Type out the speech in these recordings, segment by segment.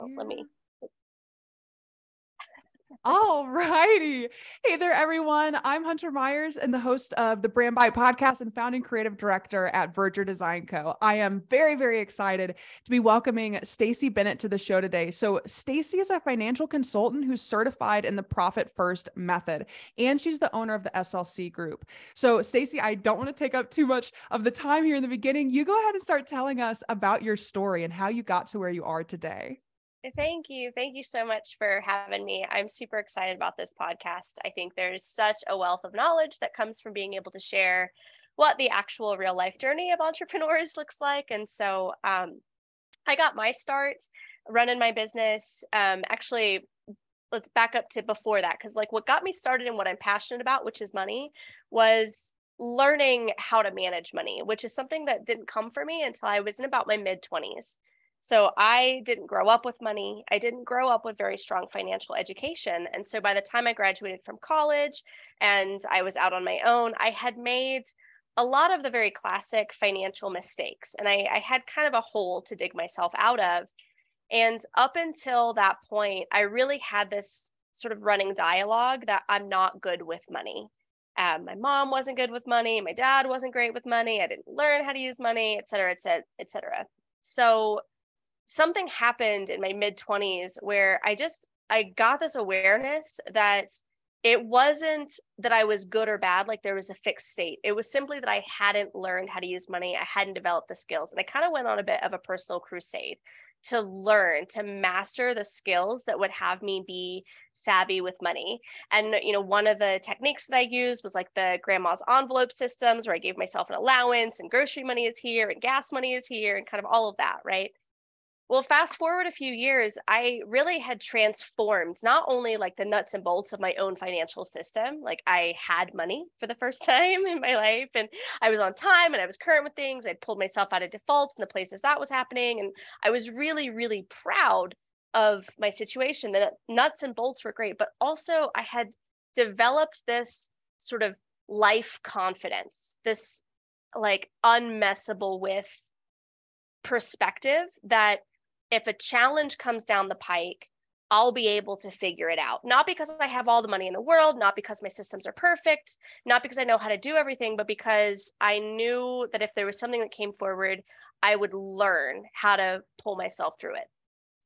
Oh, let me all righty. Hey there, everyone. I'm Hunter Myers and the host of the Brand Bite podcast and founding creative director at Verdure Design Co. I am very, very excited to be welcoming Stacey Bennett to the show today. So, Stacey is a financial consultant who's certified in the Profit First method, and she's the owner of the SLC Group. So, Stacey, I don't want to take up too much of the time here in the beginning. You go ahead and start telling us about your story and how you got to where you are today. Thank you. Thank you so much for having me. I'm super excited about this podcast. I think there's such a wealth of knowledge that comes from being able to share what the actual real life journey of entrepreneurs looks like. And so um, I got my start running my business. Um, actually, let's back up to before that because like what got me started and what I'm passionate about, which is money, was learning how to manage money, which is something that didn't come for me until I was in about my mid 20s. So I didn't grow up with money. I didn't grow up with very strong financial education. And so by the time I graduated from college and I was out on my own, I had made a lot of the very classic financial mistakes. And I, I had kind of a hole to dig myself out of. And up until that point, I really had this sort of running dialogue that I'm not good with money. Um, my mom wasn't good with money. My dad wasn't great with money. I didn't learn how to use money, et cetera, et cetera, et cetera. So something happened in my mid 20s where I just I got this awareness that it wasn't that I was good or bad, like there was a fixed state. It was simply that I hadn't learned how to use money. I hadn't developed the skills. And I kind of went on a bit of a personal crusade to learn, to master the skills that would have me be savvy with money. And, you know, one of the techniques that I used was like the grandma's envelope systems where I gave myself an allowance and grocery money is here and gas money is here and kind of all of that, right? Well, fast forward a few years, I really had transformed not only like the nuts and bolts of my own financial system, like I had money for the first time in my life and I was on time and I was current with things. I'd pulled myself out of defaults in the places that was happening. And I was really, really proud of my situation. The nuts and bolts were great, but also I had developed this sort of life confidence, this like unmessable with perspective that if a challenge comes down the pike, I'll be able to figure it out. Not because I have all the money in the world, not because my systems are perfect, not because I know how to do everything, but because I knew that if there was something that came forward, I would learn how to pull myself through it.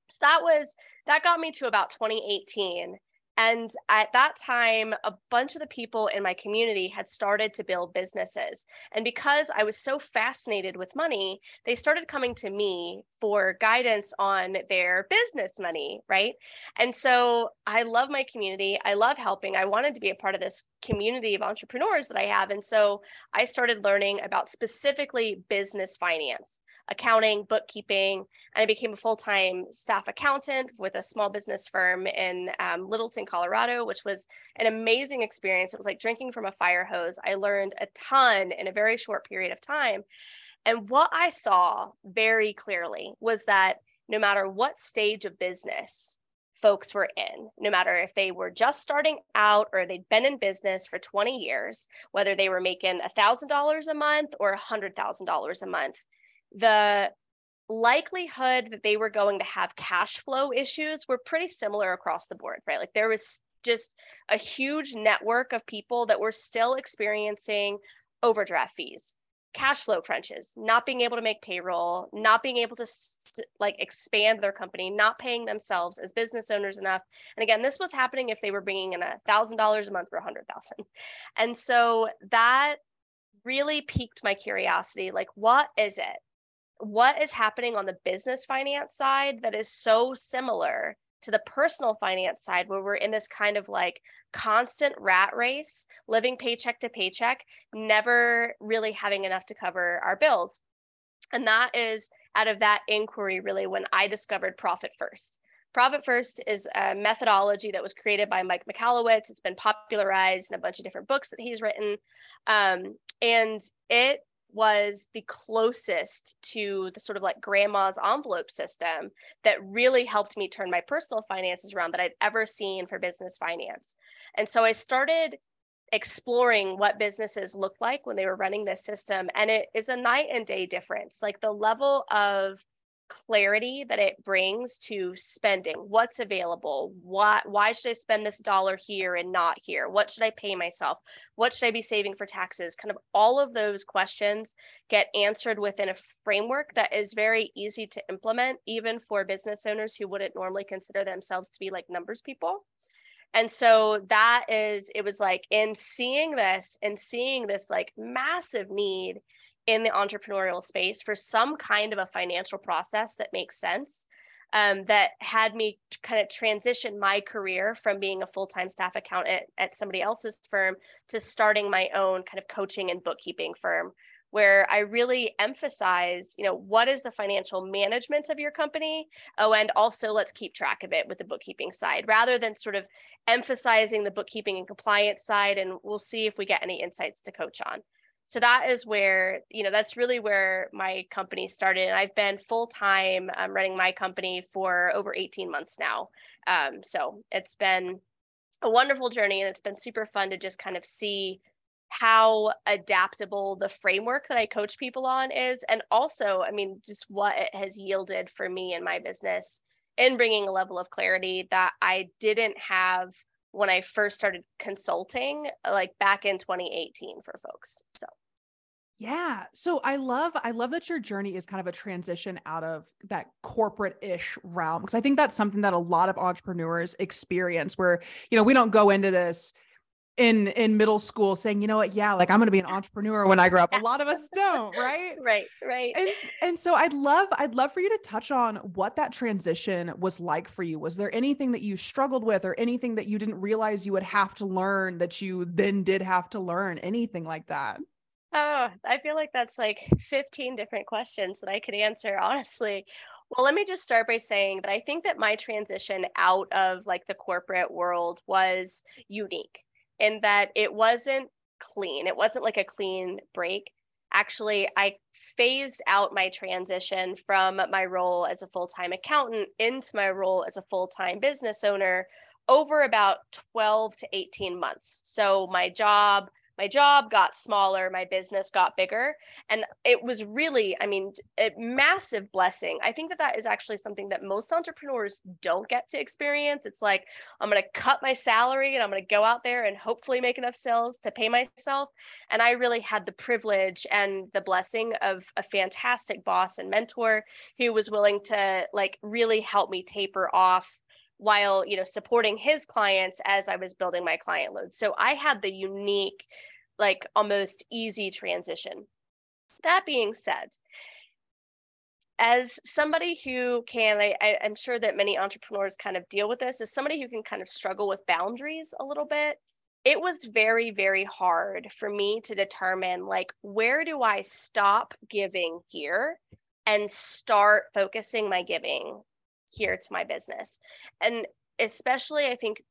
So that was that got me to about 2018 and at that time, a bunch of the people in my community had started to build businesses. And because I was so fascinated with money, they started coming to me for guidance on their business money, right? And so I love my community. I love helping. I wanted to be a part of this community of entrepreneurs that I have. And so I started learning about specifically business finance accounting, bookkeeping, and I became a full time staff accountant with a small business firm in um, Littleton, Colorado, which was an amazing experience. It was like drinking from a fire hose. I learned a ton in a very short period of time. And what I saw very clearly was that no matter what stage of business folks were in, no matter if they were just starting out or they'd been in business for 20 years, whether they were making $1,000 a month or $100,000 a month, the likelihood that they were going to have cash flow issues were pretty similar across the board, right? Like there was just a huge network of people that were still experiencing overdraft fees, cash flow crunches, not being able to make payroll, not being able to like expand their company, not paying themselves as business owners enough. And again, this was happening if they were bringing in a thousand dollars a month for a hundred thousand. And so that really piqued my curiosity. Like, what is it what is happening on the business finance side that is so similar to the personal finance side where we're in this kind of like constant rat race living paycheck to paycheck never really having enough to cover our bills. And that is out of that inquiry really when i discovered profit first. Profit first is a methodology that was created by mike Michalowicz it's been popularized in a bunch of different books that he's written. Um, and it was the closest to the sort of like grandma's envelope system that really helped me turn my personal finances around that I'd ever seen for business finance. And so I started exploring what businesses looked like when they were running this system and it is a night and day difference like the level of clarity that it brings to spending. What's available? Why why should i spend this dollar here and not here? What should i pay myself? What should i be saving for taxes? Kind of all of those questions get answered within a framework that is very easy to implement even for business owners who wouldn't normally consider themselves to be like numbers people. And so that is it was like in seeing this and seeing this like massive need in the entrepreneurial space for some kind of a financial process that makes sense um, that had me kind of transition my career from being a full-time staff accountant at somebody else's firm to starting my own kind of coaching and bookkeeping firm where I really emphasize, you know, what is the financial management of your company? Oh, and also let's keep track of it with the bookkeeping side rather than sort of emphasizing the bookkeeping and compliance side. And we'll see if we get any insights to coach on so that is where you know that's really where my company started and i've been full-time um, running my company for over 18 months now. Um, so it's been a wonderful journey and it's been super fun to just kind of see how adaptable the framework that i coach people on is and also i mean just what it has yielded for me and my business in bringing a level of clarity that i didn't have when I first started consulting, like back in 2018 for folks. So yeah. So I love I love that your journey is kind of a transition out of that corporate-ish realm because I think that's something that a lot of entrepreneurs experience where, you know, we don't go into this in in middle school saying, you know what, yeah, like I'm going to be an entrepreneur when I grow up. A lot of us don't, right? right, right. And and so I'd love I'd love for you to touch on what that transition was like for you. Was there anything that you struggled with or anything that you didn't realize you would have to learn that you then did have to learn, anything like that? Oh, I feel like that's like 15 different questions that I could answer, honestly. Well, let me just start by saying that I think that my transition out of like the corporate world was unique in that it wasn't clean. It wasn't like a clean break. Actually, I phased out my transition from my role as a full time accountant into my role as a full time business owner over about 12 to 18 months. So, my job my job got smaller, my business got bigger. And it was really, I mean, a massive blessing. I think that that is actually something that most entrepreneurs don't get to experience. It's like, I'm going to cut my salary and I'm going to go out there and hopefully make enough sales to pay myself. And I really had the privilege and the blessing of a fantastic boss and mentor who was willing to like really help me taper off while you know supporting his clients as I was building my client load. So I had the unique like almost easy transition. That being said, as somebody who can, I, I, am sure that many entrepreneurs kind of deal with this, as somebody who can kind of struggle with boundaries a little bit, it was very, very hard for me to determine like, where do I stop giving here and start focusing my giving here to my business. And especially, I think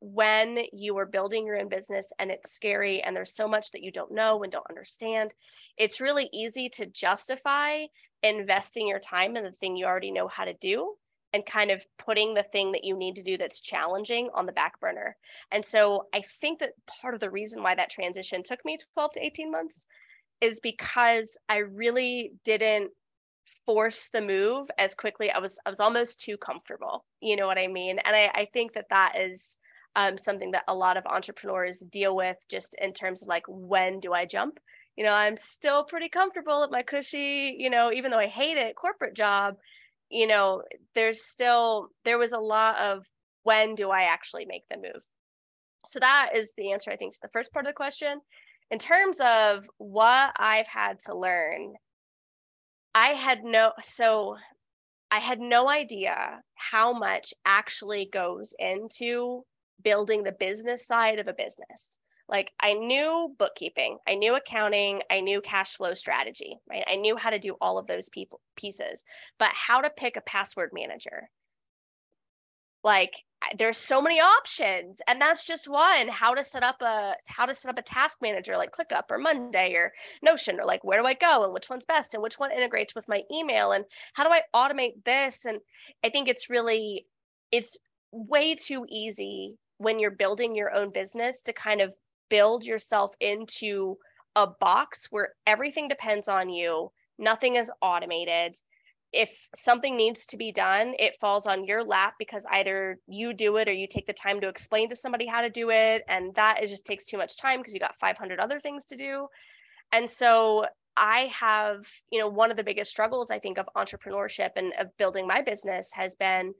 when you are building your own business and it's scary and there's so much that you don't know and don't understand, it's really easy to justify investing your time in the thing you already know how to do and kind of putting the thing that you need to do that's challenging on the back burner. And so I think that part of the reason why that transition took me 12 to 18 months is because I really didn't force the move as quickly i was i was almost too comfortable you know what i mean? And i, I think that that is um, something that a lot of entrepreneurs deal with just in terms of like when do i jump? You know i'm still pretty comfortable at my cushy you know even though i hate it corporate job you know there's still there was a lot of when do i actually make the move? So that is the answer i think to the first part of the question. In terms of what i've had to learn I had no, so I had no idea how much actually goes into building the business side of a business. Like I knew bookkeeping, I knew accounting, I knew cash flow strategy, right? I knew how to do all of those people pieces, but how to pick a password manager, like there's so many options and that's just one how to set up a how to set up a task manager like clickup or monday or notion or like where do i go and which one's best and which one integrates with my email and how do i automate this and i think it's really it's way too easy when you're building your own business to kind of build yourself into a box where everything depends on you nothing is automated if something needs to be done, it falls on your lap because either you do it or you take the time to explain to somebody how to do it. And that is just takes too much time because you got 500 other things to do. And so I have, you know, one of the biggest struggles I think of entrepreneurship and of building my business has been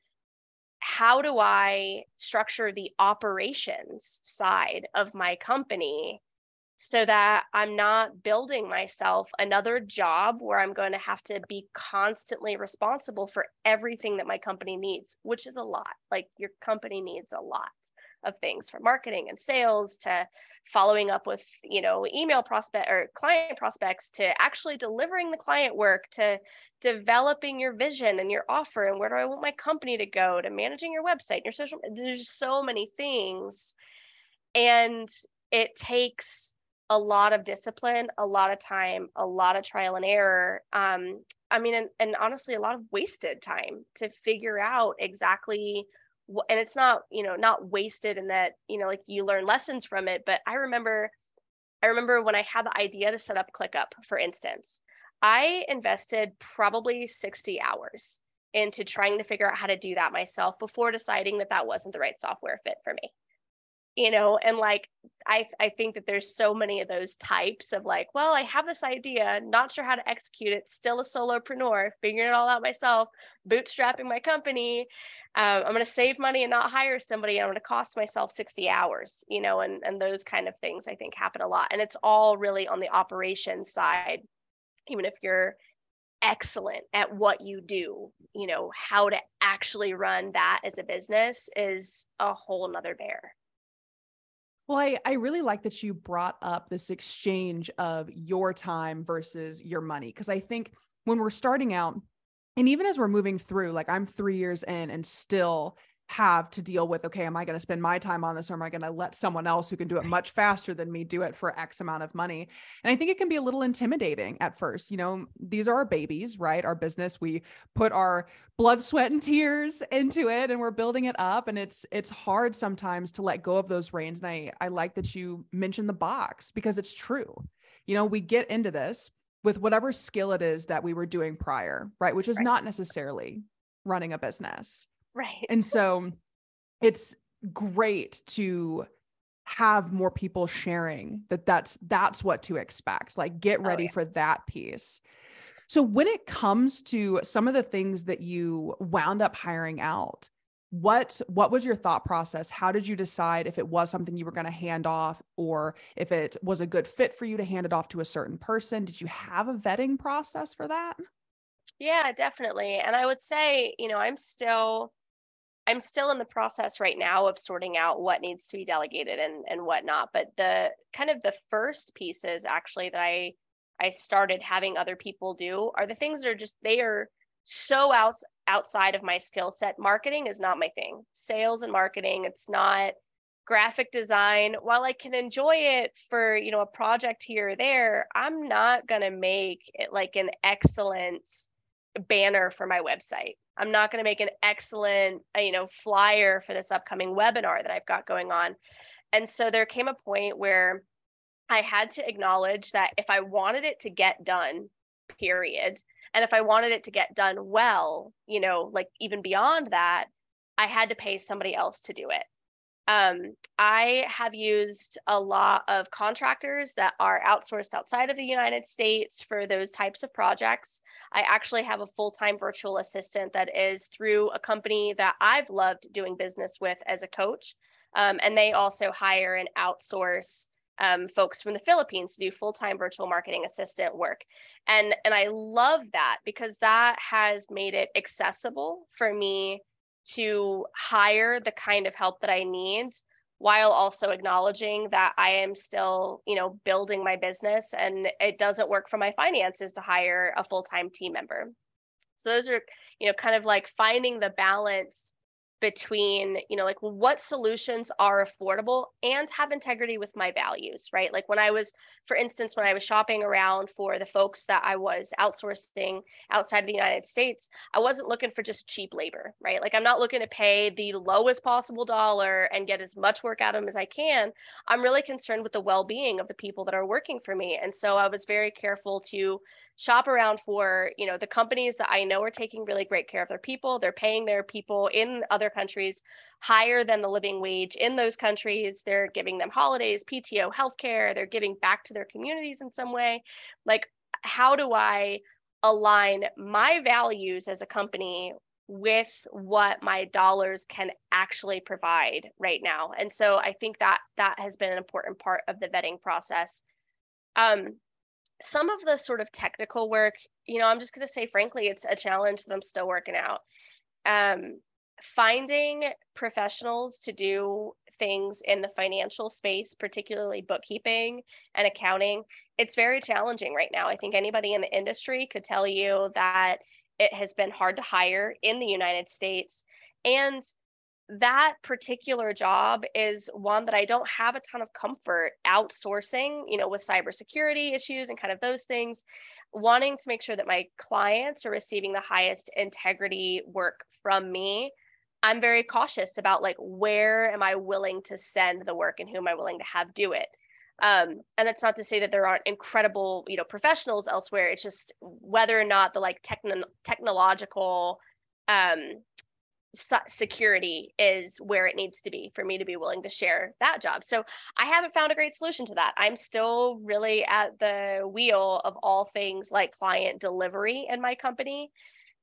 how do I structure the operations side of my company so that I'm not building myself another job where I'm going to have to be constantly responsible for everything that my company needs, which is a lot. Like your company needs a lot of things from marketing and sales to following up with, you know, email prospect or client prospects to actually delivering the client work to developing your vision and your offer and where do I want my company to go to managing your website, and your social there's so many things. And it takes a lot of discipline, a lot of time, a lot of trial and error. Um, I mean, and, and honestly, a lot of wasted time to figure out exactly what, and it's not, you know, not wasted in that, you know, like you learn lessons from it. But I remember, I remember when I had the idea to set up ClickUp, for instance, I invested probably 60 hours into trying to figure out how to do that myself before deciding that that wasn't the right software fit for me you know and like i i think that there's so many of those types of like well i have this idea not sure how to execute it still a solopreneur figuring it all out myself bootstrapping my company um, i'm going to save money and not hire somebody i'm going to cost myself 60 hours you know and and those kind of things i think happen a lot and it's all really on the operations side even if you're excellent at what you do you know how to actually run that as a business is a whole nother bear well, I, I really like that you brought up this exchange of your time versus your money. Cause I think when we're starting out, and even as we're moving through, like I'm three years in and still have to deal with okay am i going to spend my time on this or am i going to let someone else who can do it much faster than me do it for x amount of money? And i think it can be a little intimidating at first you know these are our babies right? Our business we put our blood sweat and tears into it and we're building it up and it's it's hard sometimes to let go of those reins and i i like that you mentioned the box because it's true. You know we get into this with whatever skill it is that we were doing prior right? Which is right. not necessarily running a business Right. And so it's great to have more people sharing that that's that's what to expect. Like get oh, ready oh, yeah. for that piece. So when it comes to some of the things that you wound up hiring out, what what was your thought process how did you decide if it was something you were going to hand off or if it was a good fit for you to hand it off to a certain person did you have a vetting process for that yeah definitely and i would say you know i'm still I'm still in the process right now of sorting out what needs to be delegated and and whatnot. But the kind of the first pieces actually that I I started having other people do are the things that are just they are so out, outside of my skill set. Marketing is not my thing. Sales and marketing, it's not graphic design. While I can enjoy it for, you know, a project here or there, I'm not going to make it like an excellent banner for my website. I'm not going to make an excellent, uh, you know, flyer for this upcoming webinar that I've got going on. And so there came a point where I had to acknowledge that if I wanted it to get done, period, and if I wanted it to get done well, you know, like even beyond that, I had to pay somebody else to do it. Um, I have used a lot of contractors that are outsourced outside of the United States for those types of projects. I actually have a full time virtual assistant that is through a company that I've loved doing business with as a coach. Um, and they also hire and outsource um, folks from the Philippines to do full time virtual marketing assistant work. And, and I love that because that has made it accessible for me to hire the kind of help that I need while also acknowledging that I am still, you know, building my business and it doesn't work for my finances to hire a full-time team member. So those are, you know, kind of like finding the balance between you know like what solutions are affordable and have integrity with my values right? Like when i was for instance when i was shopping around for the folks that i was outsourcing outside of the united states i wasn't looking for just cheap labor right? Like i'm not looking to pay the lowest possible dollar and get as much work out of them as i can. I'm really concerned with the well-being of the people that are working for me. And so i was very careful to shop around for you know the companies that i know are taking really great care of their people they're paying their people in other countries higher than the living wage in those countries they're giving them holidays pto healthcare they're giving back to their communities in some way. Like how do i align my values as a company with what my dollars can actually provide right now? And so i think that that has been an important part of the vetting process. Um, some of the sort of technical work, you know, I'm just going to say, frankly, it's a challenge that I'm still working out. Um, finding professionals to do things in the financial space, particularly bookkeeping and accounting, it's very challenging right now. I think anybody in the industry could tell you that it has been hard to hire in the United States. And that particular job is one that I don't have a ton of comfort outsourcing, you know, with cybersecurity issues and kind of those things, wanting to make sure that my clients are receiving the highest integrity work from me. I'm very cautious about like where am I willing to send the work and who am I willing to have do it. Um, and that's not to say that there aren't incredible, you know, professionals elsewhere. It's just whether or not the like techno- technological um, security is where it needs to be for me to be willing to share that job. So I haven't found a great solution to that. I'm still really at the wheel of all things like client delivery in my company.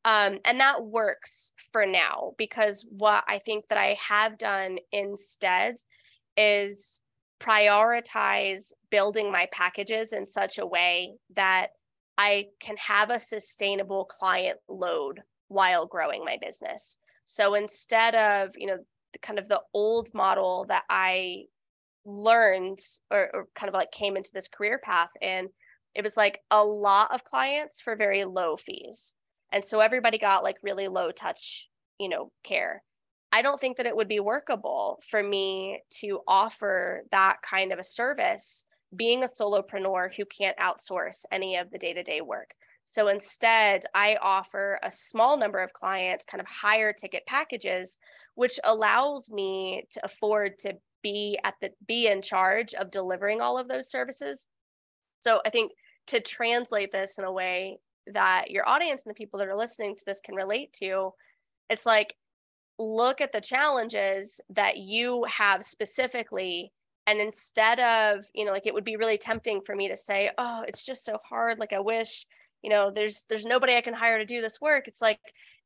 Um, and that works for now because what I think that I have done instead is prioritize building my packages in such a way that I can have a sustainable client load while growing my business. So instead of, you know, the, kind of the old model that I learned or, or kind of like came into this career path and it was like a lot of clients for very low fees. And so everybody got like really low touch, you know, care. I don't think that it would be workable for me to offer that kind of a service being a solopreneur who can't outsource any of the day to day work. So instead, I offer a small number of clients kind of higher ticket packages, which allows me to afford to be at the be in charge of delivering all of those services. So I think to translate this in a way that your audience and the people that are listening to this can relate to, it's like look at the challenges that you have specifically and instead of you know like it would be really tempting for me to say oh it's just so hard like i wish you know there's there's nobody i can hire to do this work. It's like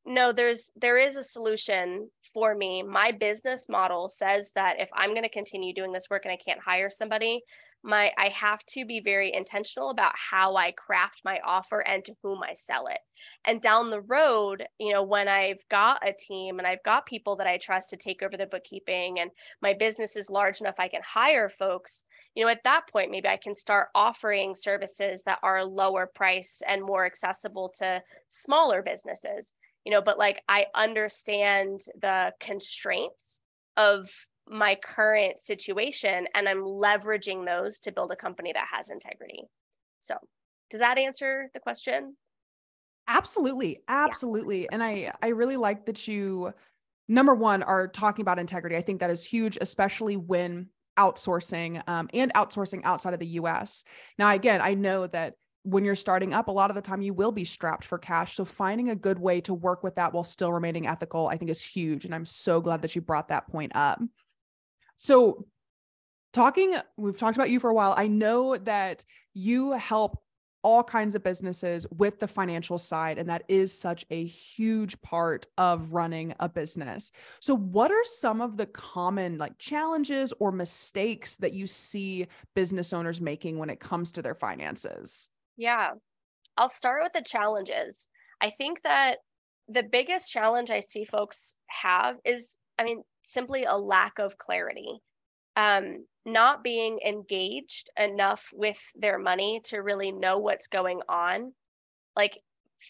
no there's there is a solution for me. My business model says that if i'm going to continue doing this work and i can't hire somebody my i have to be very intentional about how i craft my offer and to whom i sell it. And down the road you know when i've got a team and i've got people that i trust to take over the bookkeeping and my business is large enough i can hire folks you know at that point maybe i can start offering services that are lower price and more accessible to smaller businesses. You know but like i understand the constraints of my current situation and I'm leveraging those to build a company that has integrity. So, does that answer the question? Absolutely. Absolutely. Yeah. And I I really like that you number one are talking about integrity. I think that is huge especially when outsourcing um, and outsourcing outside of the US. Now again, I know that when you're starting up, a lot of the time you will be strapped for cash. So finding a good way to work with that while still remaining ethical, I think is huge. And I'm so glad that you brought that point up. So, talking, we've talked about you for a while. I know that you help all kinds of businesses with the financial side, and that is such a huge part of running a business. So, what are some of the common like challenges or mistakes that you see business owners making when it comes to their finances? Yeah, I'll start with the challenges. I think that the biggest challenge I see folks have is I mean, simply a lack of clarity. Um, not being engaged enough with their money to really know what's going on. Like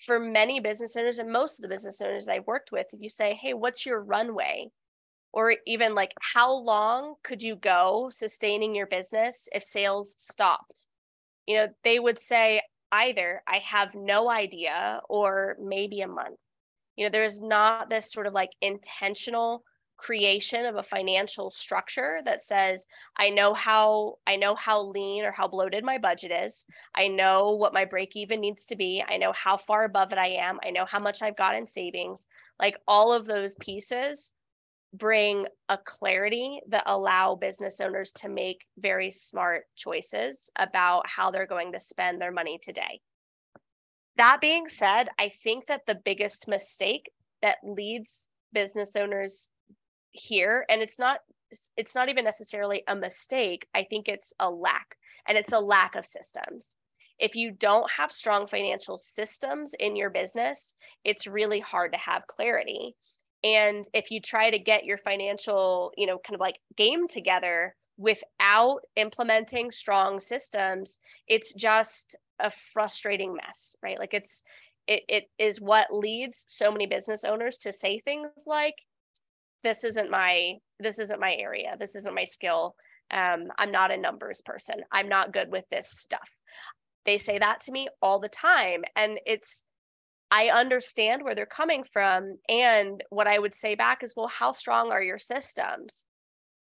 for many business owners and most of the business owners I've worked with, if you say, hey, what's your runway? Or even like, how long could you go sustaining your business if sales stopped? You know, they would say either, I have no idea, or maybe a month. You know, there's not this sort of like intentional creation of a financial structure that says i know how i know how lean or how bloated my budget is. I know what my break even needs to be. I know how far above it i am. I know how much i've got in savings. Like all of those pieces bring a clarity that allow business owners to make very smart choices about how they're going to spend their money today. That being said i think that the biggest mistake that leads business owners here and it's not it's not even necessarily a mistake. I think it's a lack and it's a lack of systems. If you don't have strong financial systems in your business it's really hard to have clarity. And if you try to get your financial you know kind of like game together without implementing strong systems it's just a frustrating mess right? Like it's it, it is what leads so many business owners to say things like this isn't my this isn't my area. This isn't my skill. Um, i'm not a numbers person. I'm not good with this stuff. They say that to me all the time and it's i understand where they're coming from. And what i would say back is well how strong are your systems?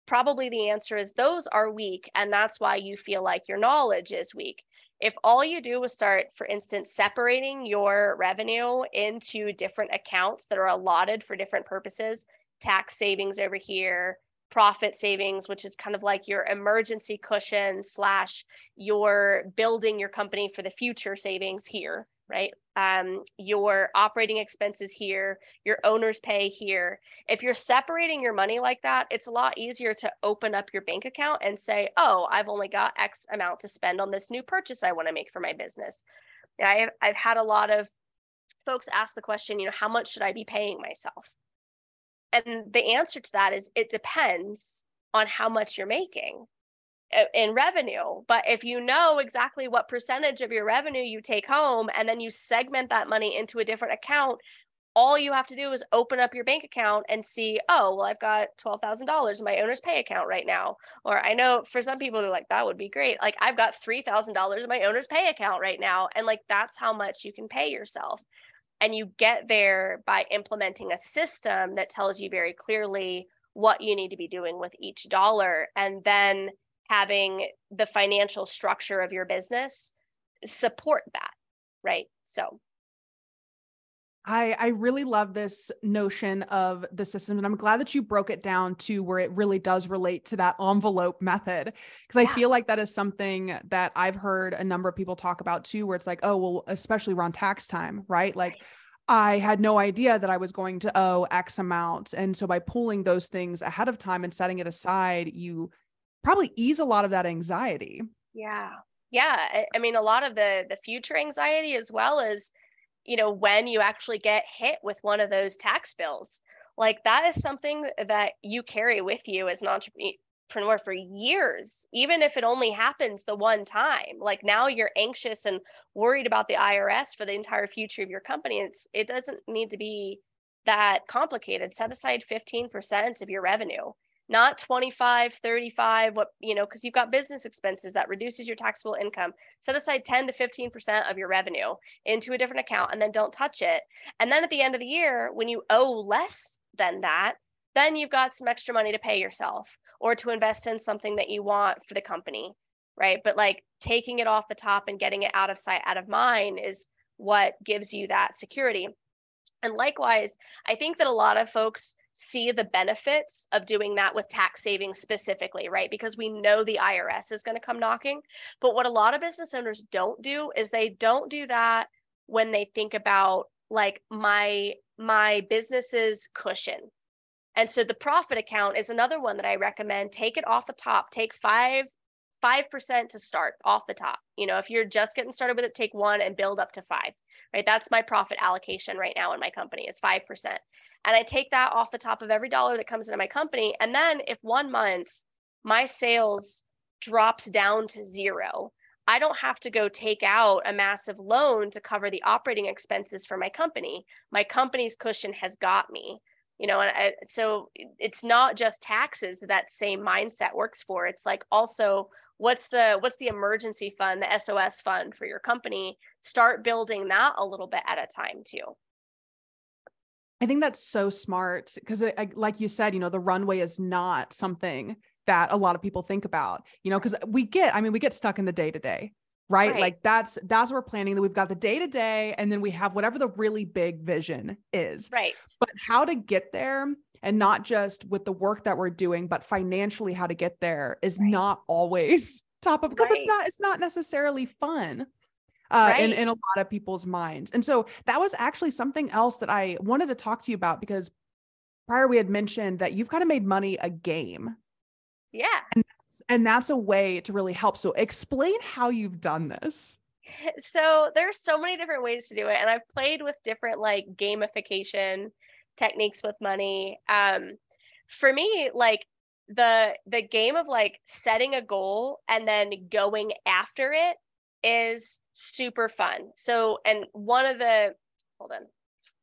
Probably the answer is those are weak and that's why you feel like your knowledge is weak. If all you do was start for instance separating your revenue into different accounts that are allotted for different purposes tax savings over here, profit savings, which is kind of like your emergency cushion slash your building your company for the future savings here, right? Um, your operating expenses here, your owner's pay here. If you're separating your money like that, it's a lot easier to open up your bank account and say, oh, I've only got X amount to spend on this new purchase I want to make for my business. I've, I've had a lot of folks ask the question, you know, how much should I be paying myself? And the answer to that is it depends on how much you're making uh, in revenue. But if you know exactly what percentage of your revenue you take home and then you segment that money into a different account, all you have to do is open up your bank account and see, oh, well, I've got $12,000 in my owner's pay account right now. Or I know for some people, they're like, that would be great. Like, I've got $3,000 in my owner's pay account right now. And like, that's how much you can pay yourself. And you get there by implementing a system that tells you very clearly what you need to be doing with each dollar. And then having the financial structure of your business support that. Right. So I, I really love this notion of the system. And I'm glad that you broke it down to where it really does relate to that envelope method. Because yeah. I feel like that is something that I've heard a number of people talk about too, where it's like, oh, well, especially around tax time, right? Like, I had no idea that I was going to owe X amount. And so by pulling those things ahead of time and setting it aside, you probably ease a lot of that anxiety. Yeah. Yeah. I, I mean, a lot of the the future anxiety as well as you know when you actually get hit with one of those tax bills. Like that is something that you carry with you as an entrepreneur for years even if it only happens the one time. Like now you're anxious and worried about the IRS for the entire future of your company it's it doesn't need to be that complicated. Set aside 15% of your revenue not 25 35 what you know because you've got business expenses that reduces your taxable income. Set aside 10 to 15% of your revenue into a different account and then don't touch it. And then at the end of the year when you owe less than that then you've got some extra money to pay yourself or to invest in something that you want for the company right? But like taking it off the top and getting it out of sight out of mind is what gives you that security. And likewise i think that a lot of folks see the benefits of doing that with tax savings specifically, right? Because we know the IRS is going to come knocking. But what a lot of business owners don't do is they don't do that when they think about like my my business's cushion. And so the profit account is another one that I recommend. Take it off the top. Take five 5% to start off the top. You know, if you're just getting started with it, take one and build up to five right? That's my profit allocation right now in my company is 5%. And I take that off the top of every dollar that comes into my company. And then if one month my sales drops down to zero, I don't have to go take out a massive loan to cover the operating expenses for my company. My company's cushion has got me. You know, and I, so it's not just taxes that same mindset works for. It's like also what's the what's the emergency fund the sos fund for your company start building that a little bit at a time too I think that's so smart because, like you said, you know, the runway is not something that a lot of people think about, you know, because we get, I mean, we get stuck in the day to day, right? Like that's that's what we're planning that we've got the day to day, and then we have whatever the really big vision is, right? But how to get there, and not just with the work that we're doing, but financially how to get there is right. not always top of because right. it's not it's not necessarily fun uh, right. in, in a lot of people's minds. And so that was actually something else that I wanted to talk to you about because prior we had mentioned that you've kind of made money a game. Yeah. And that's, and that's a way to really help. So explain how you've done this. So there's so many different ways to do it. And I've played with different like gamification techniques with money. Um, for me, like the the game of like setting a goal and then going after it is super fun. So, and one of the, hold on,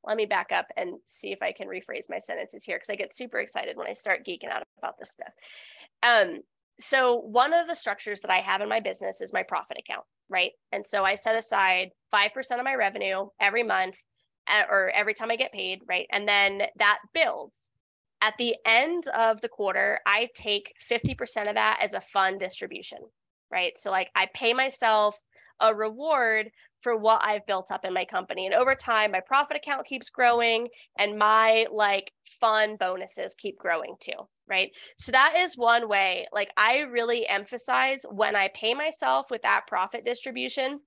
let me back up and see if I can rephrase my sentences here because I get super excited when I start geeking out about this stuff. Um, so, one of the structures that I have in my business is my profit account, right? And so I set aside 5% of my revenue every month or every time I get paid, right? And then that builds. At the end of the quarter, I take 50% of that as a fund distribution, right? So, like, I pay myself a reward for what I've built up in my company. And over time, my profit account keeps growing and my like fun bonuses keep growing too. Right. So that is one way. Like I really emphasize when I pay myself with that profit distribution,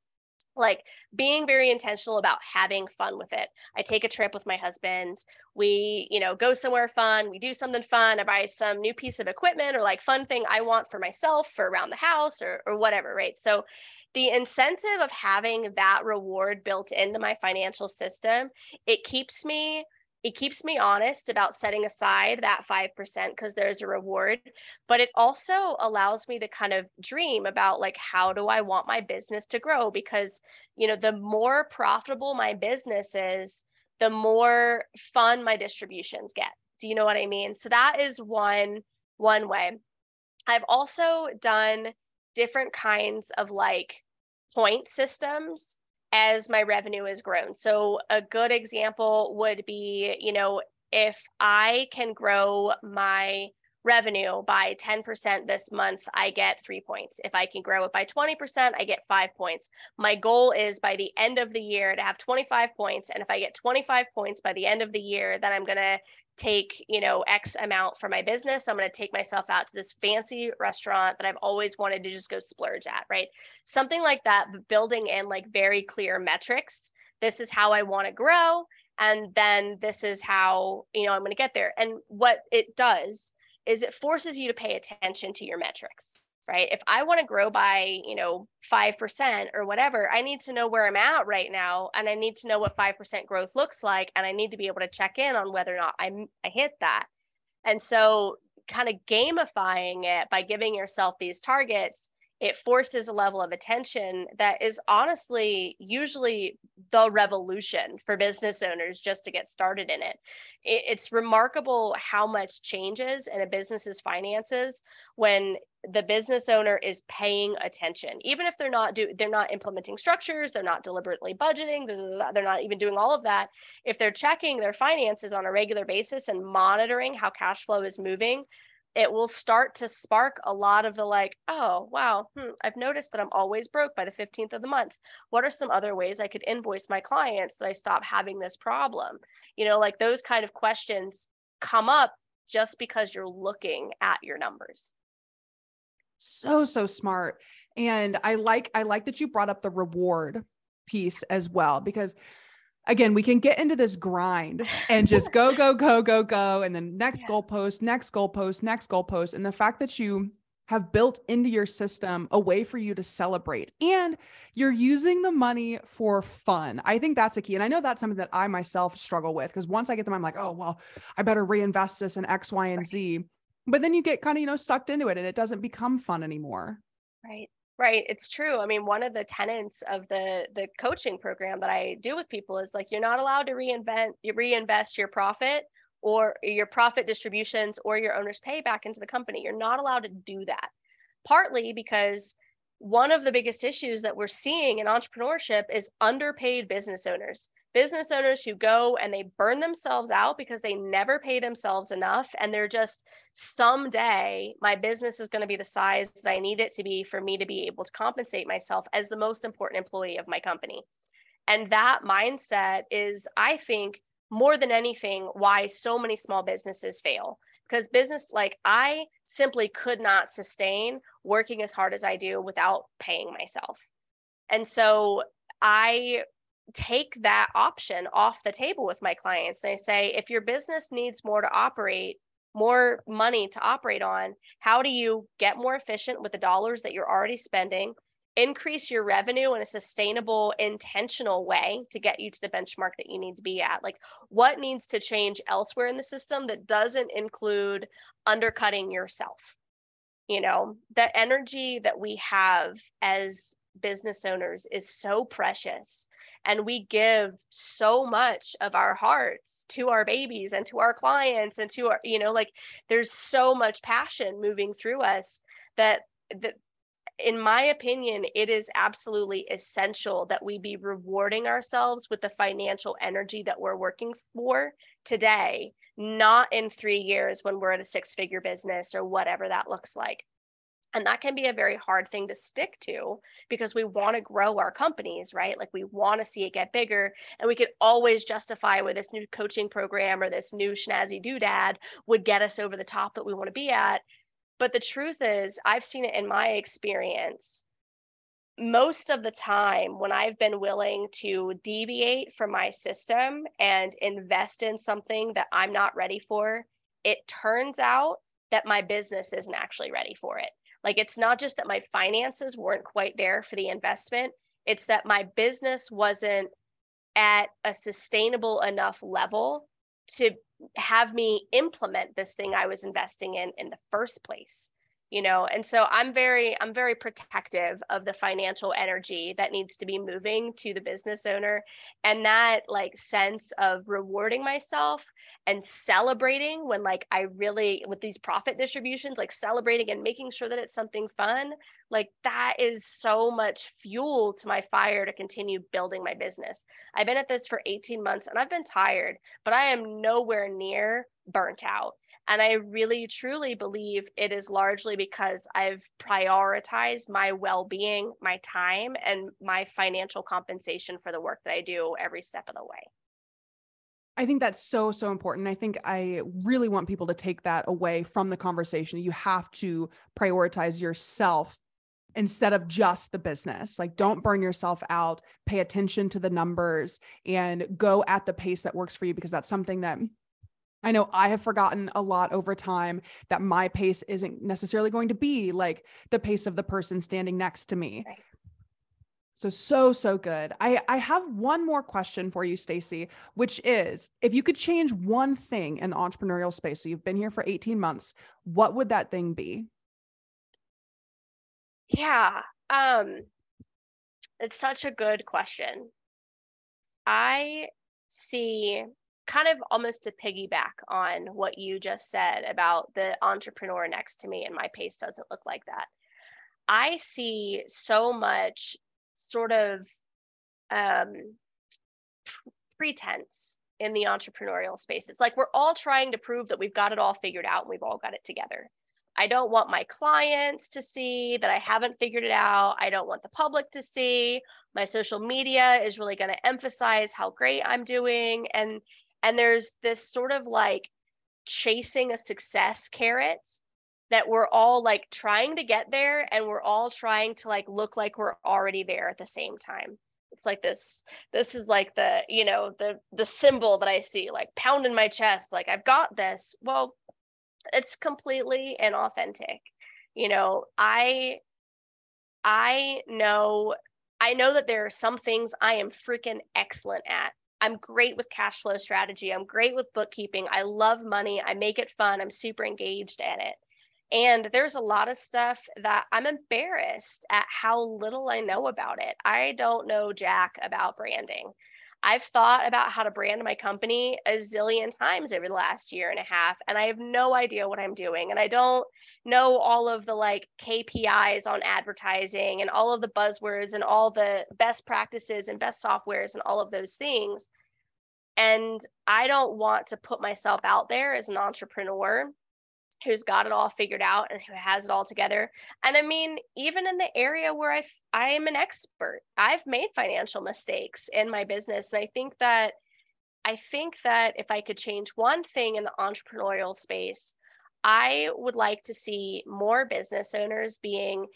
like being very intentional about having fun with it. I take a trip with my husband. We, you know, go somewhere fun. We do something fun. I buy some new piece of equipment or like fun thing I want for myself for around the house or or whatever, right? So the incentive of having that reward built into my financial system, it keeps me it keeps me honest about setting aside that 5% because there's a reward but it also allows me to kind of dream about like how do i want my business to grow? Because you know the more profitable my business is the more fun my distributions get. Do you know what i mean? So that is one one way. I've also done different kinds of like point systems as my revenue has grown. So a good example would be, you know, if I can grow my revenue by 10% this month, I get three points. If I can grow it by 20%, I get five points. My goal is by the end of the year to have 25 points. And if I get 25 points by the end of the year, then I'm going to take you know x amount for my business i'm going to take myself out to this fancy restaurant that i've always wanted to just go splurge at right? Something like that but building in like very clear metrics. This is how i want to grow and then this is how you know i'm going to get there. And what it does is it forces you to pay attention to your metrics right? If I want to grow by, you know, 5% or whatever, I need to know where I'm at right now and I need to know what 5% growth looks like and I need to be able to check in on whether or not I I hit that. And so kind of gamifying it by giving yourself these targets it forces a level of attention that is honestly usually the revolution for business owners just to get started in it. It's remarkable how much changes in a business's finances when the business owner is paying attention even if they're not do they're not implementing structures they're not deliberately budgeting they're not even doing all of that if they're checking their finances on a regular basis and monitoring how cash flow is moving it will start to spark a lot of the like, oh, wow, hmm, I've noticed that I'm always broke by the 15th of the month. What are some other ways I could invoice my clients that I stop having this problem? You know, like those kind of questions come up just because you're looking at your numbers. So, so smart. And I like I like that you brought up the reward piece as well because again, we can get into this grind and just go, go, go, go, go. And then next yeah. goalpost, next goalpost, next goalpost. And the fact that you have built into your system a way for you to celebrate and you're using the money for fun. I think that's a key. And I know that's something that I myself struggle with because once I get them, I'm like, oh, well, I better reinvest this in X, Y, and Z. But then you get kind of, you know, sucked into it and it doesn't become fun anymore. Right. Right, it's true. I mean, one of the tenets of the the coaching program that I do with people is like you're not allowed to reinvent you reinvest your profit or your profit distributions or your owner's pay back into the company. You're not allowed to do that. Partly because one of the biggest issues that we're seeing in entrepreneurship is underpaid business owners. Business owners who go and they burn themselves out because they never pay themselves enough and they're just someday my business is going to be the size that I need it to be for me to be able to compensate myself as the most important employee of my company. And that mindset is I think more than anything why so many small businesses fail because business like I simply could not sustain working as hard as I do without paying myself. And so I take that option off the table with my clients. And I say, if your business needs more to operate, more money to operate on, how do you get more efficient with the dollars that you're already spending? Increase your revenue in a sustainable, intentional way to get you to the benchmark that you need to be at. Like, what needs to change elsewhere in the system that doesn't include undercutting yourself? You know, the energy that we have as business owners is so precious and we give so much of our hearts to our babies and to our clients and to our you know like there's so much passion moving through us that that in my opinion it is absolutely essential that we be rewarding ourselves with the financial energy that we're working for today not in 3 years when we're at a six figure business or whatever that looks like and that can be a very hard thing to stick to because we want to grow our companies, right? Like we want to see it get bigger. And we could always justify where this new coaching program or this new snazzy doodad would get us over the top that we want to be at. But the truth is, I've seen it in my experience. Most of the time, when I've been willing to deviate from my system and invest in something that I'm not ready for, it turns out that my business isn't actually ready for it like it's not just that my finances weren't quite there for the investment, it's that my business wasn't at a sustainable enough level to have me implement this thing I was investing in in the first place you know and so i'm very i'm very protective of the financial energy that needs to be moving to the business owner and that like sense of rewarding myself and celebrating when like i really with these profit distributions like celebrating and making sure that it's something fun like that is so much fuel to my fire to continue building my business. I've been at this for 18 months and i've been tired but i am nowhere near burnt out and I really truly believe it is largely because I've prioritized my well being, my time, and my financial compensation for the work that I do every step of the way. I think that's so, so important. I think I really want people to take that away from the conversation. You have to prioritize yourself instead of just the business. Like, don't burn yourself out, pay attention to the numbers, and go at the pace that works for you because that's something that I know I have forgotten a lot over time that my pace isn't necessarily going to be like the pace of the person standing next to me. Right. So so so good. I I have one more question for you Stacey, which is if you could change one thing in the entrepreneurial space. So you've been here for 18 months, what would that thing be? Yeah. Um it's such a good question. I see kind of almost to piggyback on what you just said about the entrepreneur next to me and my pace doesn't look like that. I see so much sort of um, pretense in the entrepreneurial space. It's like we're all trying to prove that we've got it all figured out and we've all got it together. I don't want my clients to see that I haven't figured it out. I don't want the public to see. My social media is really going to emphasize how great I'm doing. And and there's this sort of like chasing a success carrot that we're all like trying to get there and we're all trying to like look like we're already there at the same time. It's like this this is like the you know the the symbol that i see like pounding my chest like i've got this. Well it's completely inauthentic. You know i i know i know that there are some things i am freaking excellent at I'm great with cash flow strategy. I'm great with bookkeeping. I love money. I make it fun. I'm super engaged in it. And there's a lot of stuff that I'm embarrassed at how little I know about it. I don't know jack about branding. I've thought about how to brand my company a zillion times over the last year and a half, and I have no idea what I'm doing. And I don't know all of the like KPIs on advertising and all of the buzzwords and all the best practices and best softwares and all of those things. And I don't want to put myself out there as an entrepreneur who's got it all figured out and who has it all together. And I mean, even in the area where I I am an expert, I've made financial mistakes in my business, and I think that I think that if I could change one thing in the entrepreneurial space, I would like to see more business owners being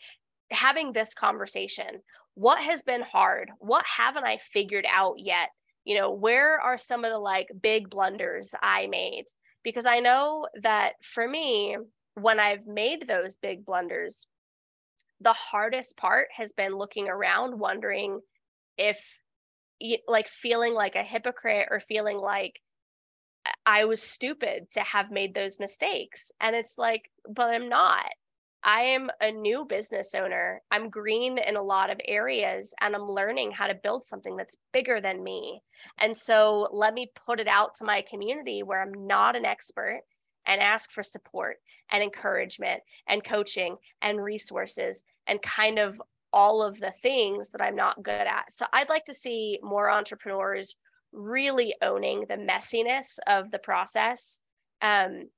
having this conversation. What has been hard? What haven't I figured out yet? You know, where are some of the like big blunders I made? Because I know that for me, when I've made those big blunders, the hardest part has been looking around, wondering if, like, feeling like a hypocrite or feeling like I was stupid to have made those mistakes. And it's like, but I'm not. I am a new business owner. I'm green in a lot of areas and I'm learning how to build something that's bigger than me. And so let me put it out to my community where I'm not an expert and ask for support and encouragement and coaching and resources and kind of all of the things that I'm not good at. So I'd like to see more entrepreneurs really owning the messiness of the process um,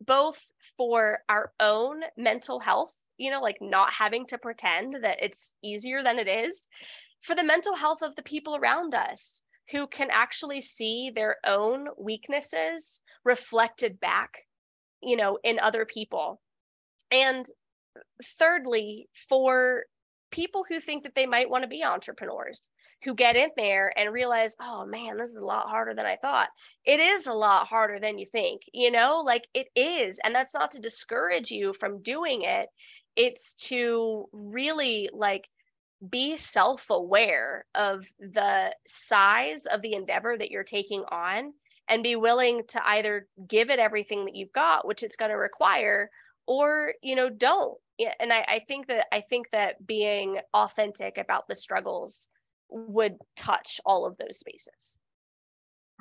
both for our own mental health, you know, like not having to pretend that it's easier than it is, for the mental health of the people around us who can actually see their own weaknesses reflected back, you know, in other people. And thirdly, for people who think that they might want to be entrepreneurs who get in there and realize, oh man, this is a lot harder than I thought. It is a lot harder than you think, you know, like it is. And that's not to discourage you from doing it, it's to really like be self aware of the size of the endeavor that you're taking on and be willing to either give it everything that you've got, which it's going to require, or, you know, don't. And I, I think that I think that being authentic about the struggles would touch all of those spaces.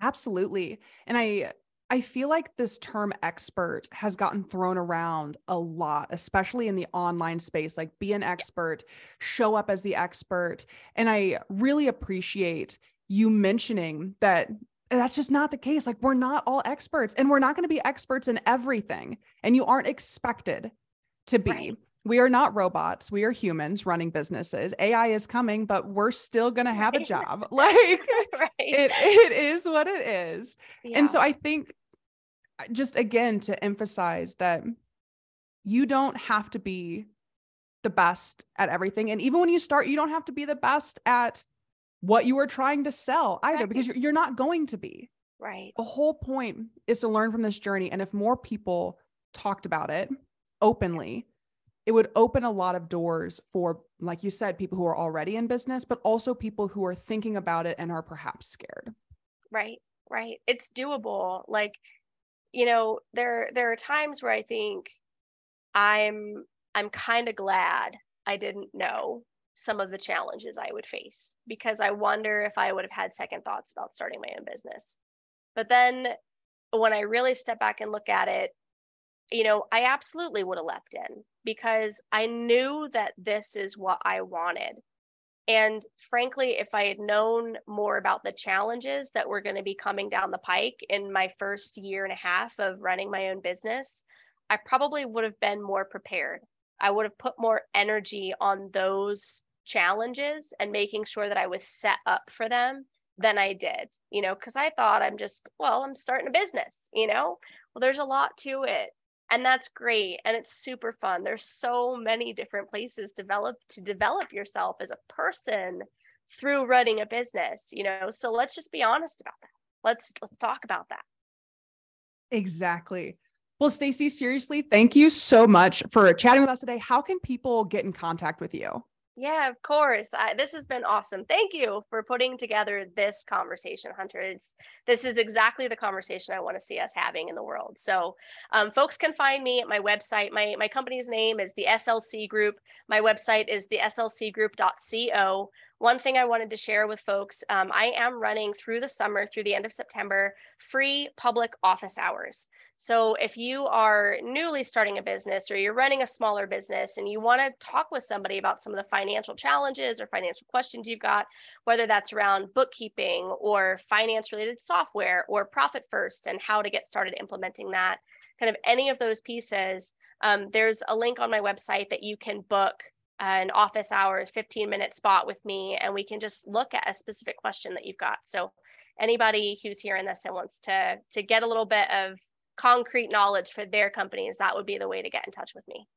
Absolutely. And I I feel like this term expert has gotten thrown around a lot, especially in the online space. Like, be an expert, show up as the expert. And I really appreciate you mentioning that that's just not the case. Like, we're not all experts, and we're not going to be experts in everything, and you aren't expected to be. Right we are not robots we are humans running businesses. Ai is coming but we're still going to have a job. Like right. it, it is what it is. Yeah. and so i think uh, just again to emphasize that you don't have to be the best at everything. And even when you start you don't have to be the best at what you are trying to sell either right. because you're, you're not going to be. Right. The whole point is to learn from this journey. And if more people talked about it openly it would open a lot of doors for like you said people who are already in business but also people who are thinking about it and are perhaps scared. Right right. It's doable. Like you know there there are times where i think i'm i'm kind of glad i didn't know some of the challenges i would face because i wonder if i would have had second thoughts about starting my own business. But then when i really step back and look at it you know, I absolutely would have leapt in because I knew that this is what I wanted. And frankly, if I had known more about the challenges that were going to be coming down the pike in my first year and a half of running my own business, I probably would have been more prepared. I would have put more energy on those challenges and making sure that I was set up for them than I did, you know, because I thought I'm just, well, I'm starting a business, you know, well, there's a lot to it and that's great and it's super fun. There's so many different places develop to develop yourself as a person through running a business you know? So let's just be honest about that. Let's let's talk about that. Exactly. Well stacey seriously thank you so much for chatting with us today. How can people get in contact with you yeah, of course. I, this has been awesome. Thank you for putting together this conversation, Hunter. It's this is exactly the conversation I want to see us having in the world. So, um, folks can find me at my website. My my company's name is the SLC Group. My website is the slcgroup.co. One thing I wanted to share with folks: um, I am running through the summer, through the end of September, free public office hours. So if you are newly starting a business or you're running a smaller business and you want to talk with somebody about some of the financial challenges or financial questions you've got, whether that's around bookkeeping or finance related software or profit first and how to get started implementing that, kind of any of those pieces, um, there's a link on my website that you can book an office hours 15 minute spot with me and we can just look at a specific question that you've got. So anybody who's hearing this and wants to to get a little bit of concrete knowledge for their companies that would be the way to get in touch with me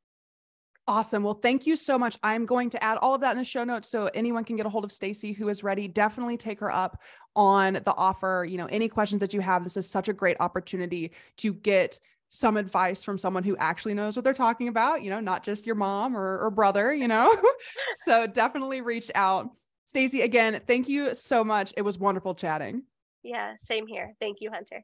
Awesome. Well, thank you so much. I'm going to add all of that in the show notes so anyone can get a hold of Stacey who is ready. Definitely take her up on the offer. You know, any questions that you have, this is such a great opportunity to get some advice from someone who actually knows what they're talking about, you know, not just your mom or, or brother, you know. so definitely reach out. Stacey, again, thank you so much. It was wonderful chatting. Yeah, same here. Thank you, Hunter.